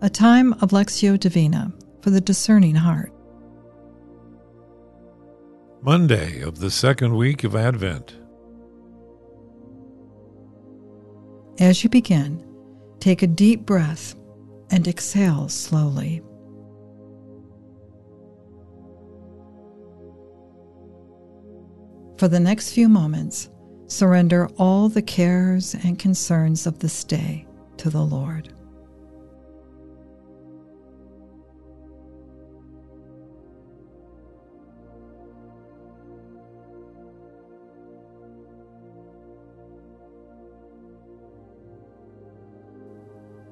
a time of Lectio Divina for the discerning heart. Monday of the second week of Advent. As you begin, take a deep breath and exhale slowly. For the next few moments, surrender all the cares and concerns of this day to the Lord.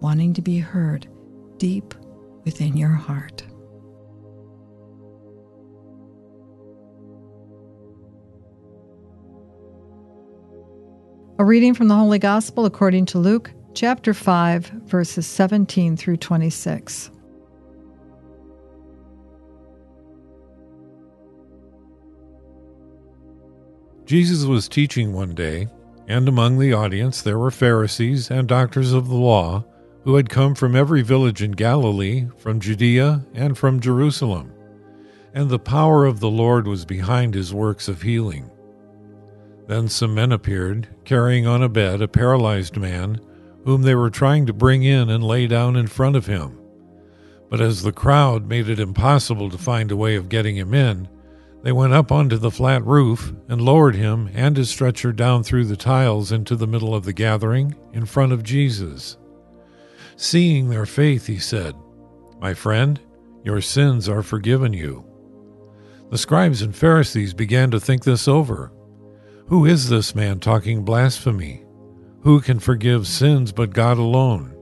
wanting to be heard deep within your heart. A reading from the Holy Gospel according to Luke, chapter 5, verses 17 through 26. Jesus was teaching one day, and among the audience there were Pharisees and doctors of the law who had come from every village in Galilee, from Judea, and from Jerusalem. And the power of the Lord was behind his works of healing. Then some men appeared, carrying on a bed a paralyzed man, whom they were trying to bring in and lay down in front of him. But as the crowd made it impossible to find a way of getting him in, they went up onto the flat roof and lowered him and his stretcher down through the tiles into the middle of the gathering in front of Jesus. Seeing their faith, he said, My friend, your sins are forgiven you. The scribes and Pharisees began to think this over. Who is this man talking blasphemy? Who can forgive sins but God alone?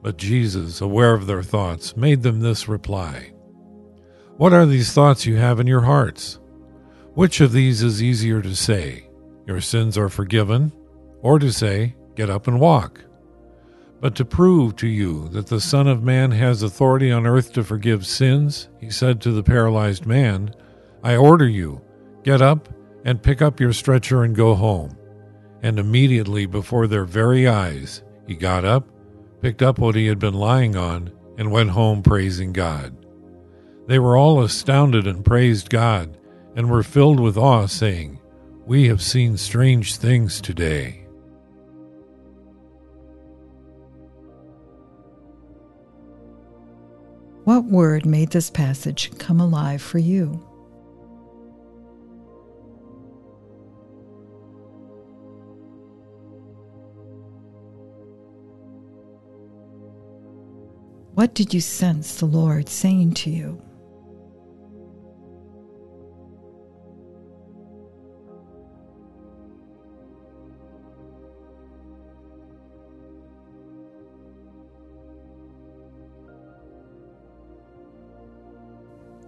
But Jesus, aware of their thoughts, made them this reply What are these thoughts you have in your hearts? Which of these is easier to say, Your sins are forgiven, or to say, Get up and walk? But to prove to you that the Son of Man has authority on earth to forgive sins, he said to the paralyzed man, I order you, get up and pick up your stretcher and go home. And immediately before their very eyes, he got up, picked up what he had been lying on, and went home praising God. They were all astounded and praised God, and were filled with awe, saying, We have seen strange things today. What word made this passage come alive for you? What did you sense the Lord saying to you?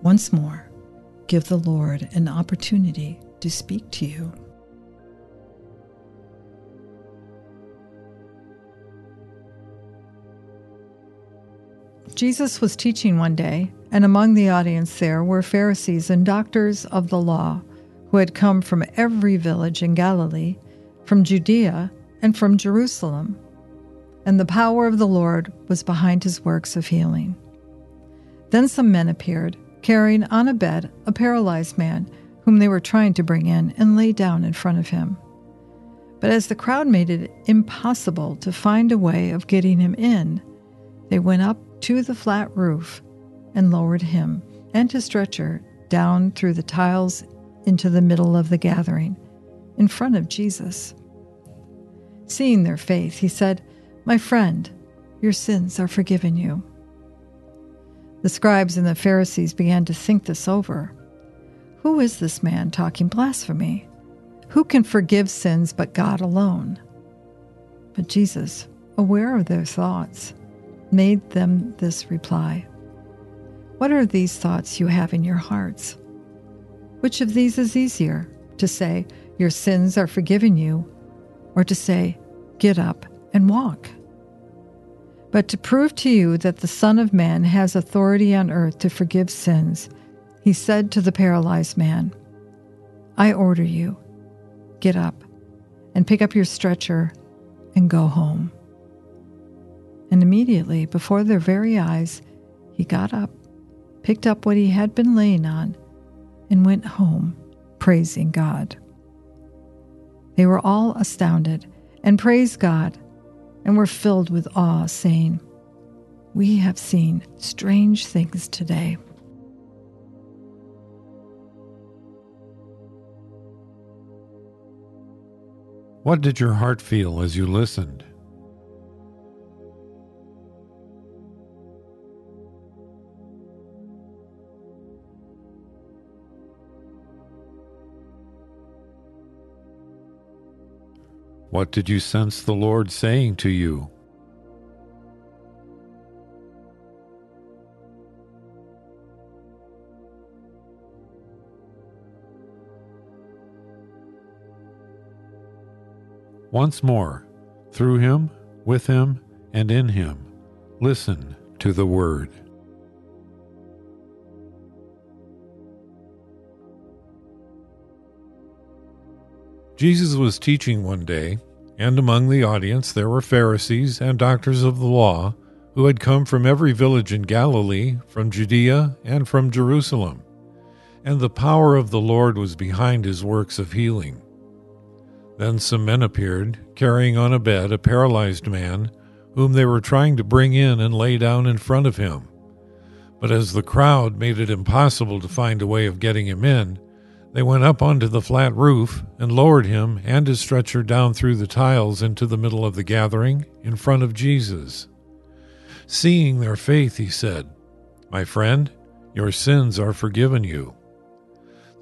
Once more, give the Lord an opportunity to speak to you. Jesus was teaching one day, and among the audience there were Pharisees and doctors of the law who had come from every village in Galilee, from Judea, and from Jerusalem. And the power of the Lord was behind his works of healing. Then some men appeared carrying on a bed a paralyzed man whom they were trying to bring in and lay down in front of him. But as the crowd made it impossible to find a way of getting him in, they went up to the flat roof and lowered him and his stretcher down through the tiles into the middle of the gathering, in front of Jesus. Seeing their faith, he said, My friend, your sins are forgiven you. The scribes and the Pharisees began to think this over. Who is this man talking blasphemy? Who can forgive sins but God alone? But Jesus, aware of their thoughts, made them this reply What are these thoughts you have in your hearts? Which of these is easier, to say, Your sins are forgiven you, or to say, Get up and walk? But to prove to you that the Son of Man has authority on earth to forgive sins, he said to the paralyzed man, I order you, get up and pick up your stretcher and go home. And immediately, before their very eyes, he got up, picked up what he had been laying on, and went home, praising God. They were all astounded and praised God and were filled with awe, saying, We have seen strange things today. What did your heart feel as you listened? What did you sense the Lord saying to you? Once more, through him, with him, and in him, listen to the word. Jesus was teaching one day, and among the audience there were Pharisees and doctors of the law who had come from every village in Galilee, from Judea, and from Jerusalem. And the power of the Lord was behind his works of healing. Then some men appeared, carrying on a bed a paralyzed man, whom they were trying to bring in and lay down in front of him. But as the crowd made it impossible to find a way of getting him in, they went up onto the flat roof and lowered him and his stretcher down through the tiles into the middle of the gathering in front of Jesus. Seeing their faith, he said, My friend, your sins are forgiven you.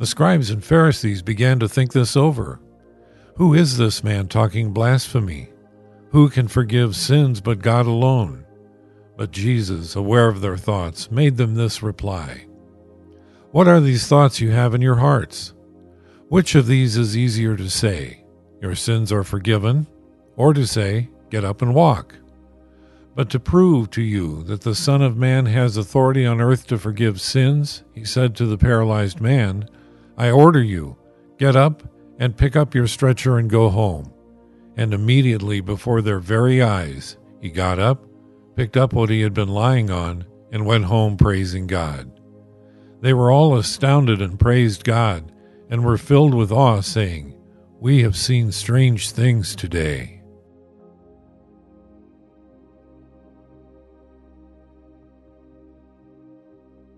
The scribes and Pharisees began to think this over. Who is this man talking blasphemy? Who can forgive sins but God alone? But Jesus, aware of their thoughts, made them this reply. What are these thoughts you have in your hearts? Which of these is easier to say, Your sins are forgiven, or to say, Get up and walk? But to prove to you that the Son of Man has authority on earth to forgive sins, he said to the paralyzed man, I order you, get up and pick up your stretcher and go home. And immediately before their very eyes, he got up, picked up what he had been lying on, and went home praising God. They were all astounded and praised God, and were filled with awe, saying, We have seen strange things today.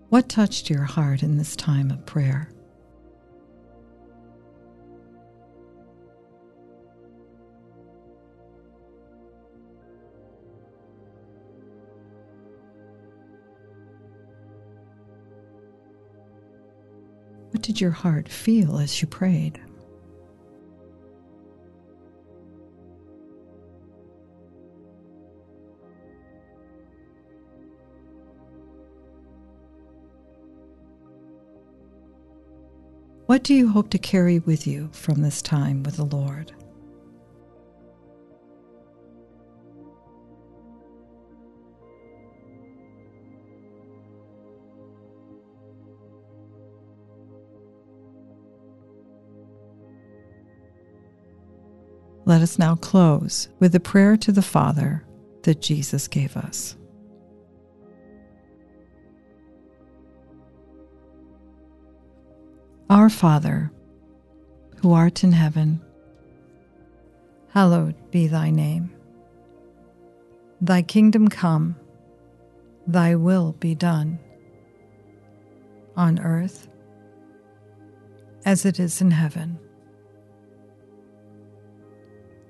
What touched your heart in this time of prayer? What did your heart feel as you prayed? What do you hope to carry with you from this time with the Lord? Let us now close with the prayer to the Father that Jesus gave us. Our Father, who art in heaven, hallowed be thy name. Thy kingdom come, thy will be done, on earth as it is in heaven.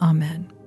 Amen.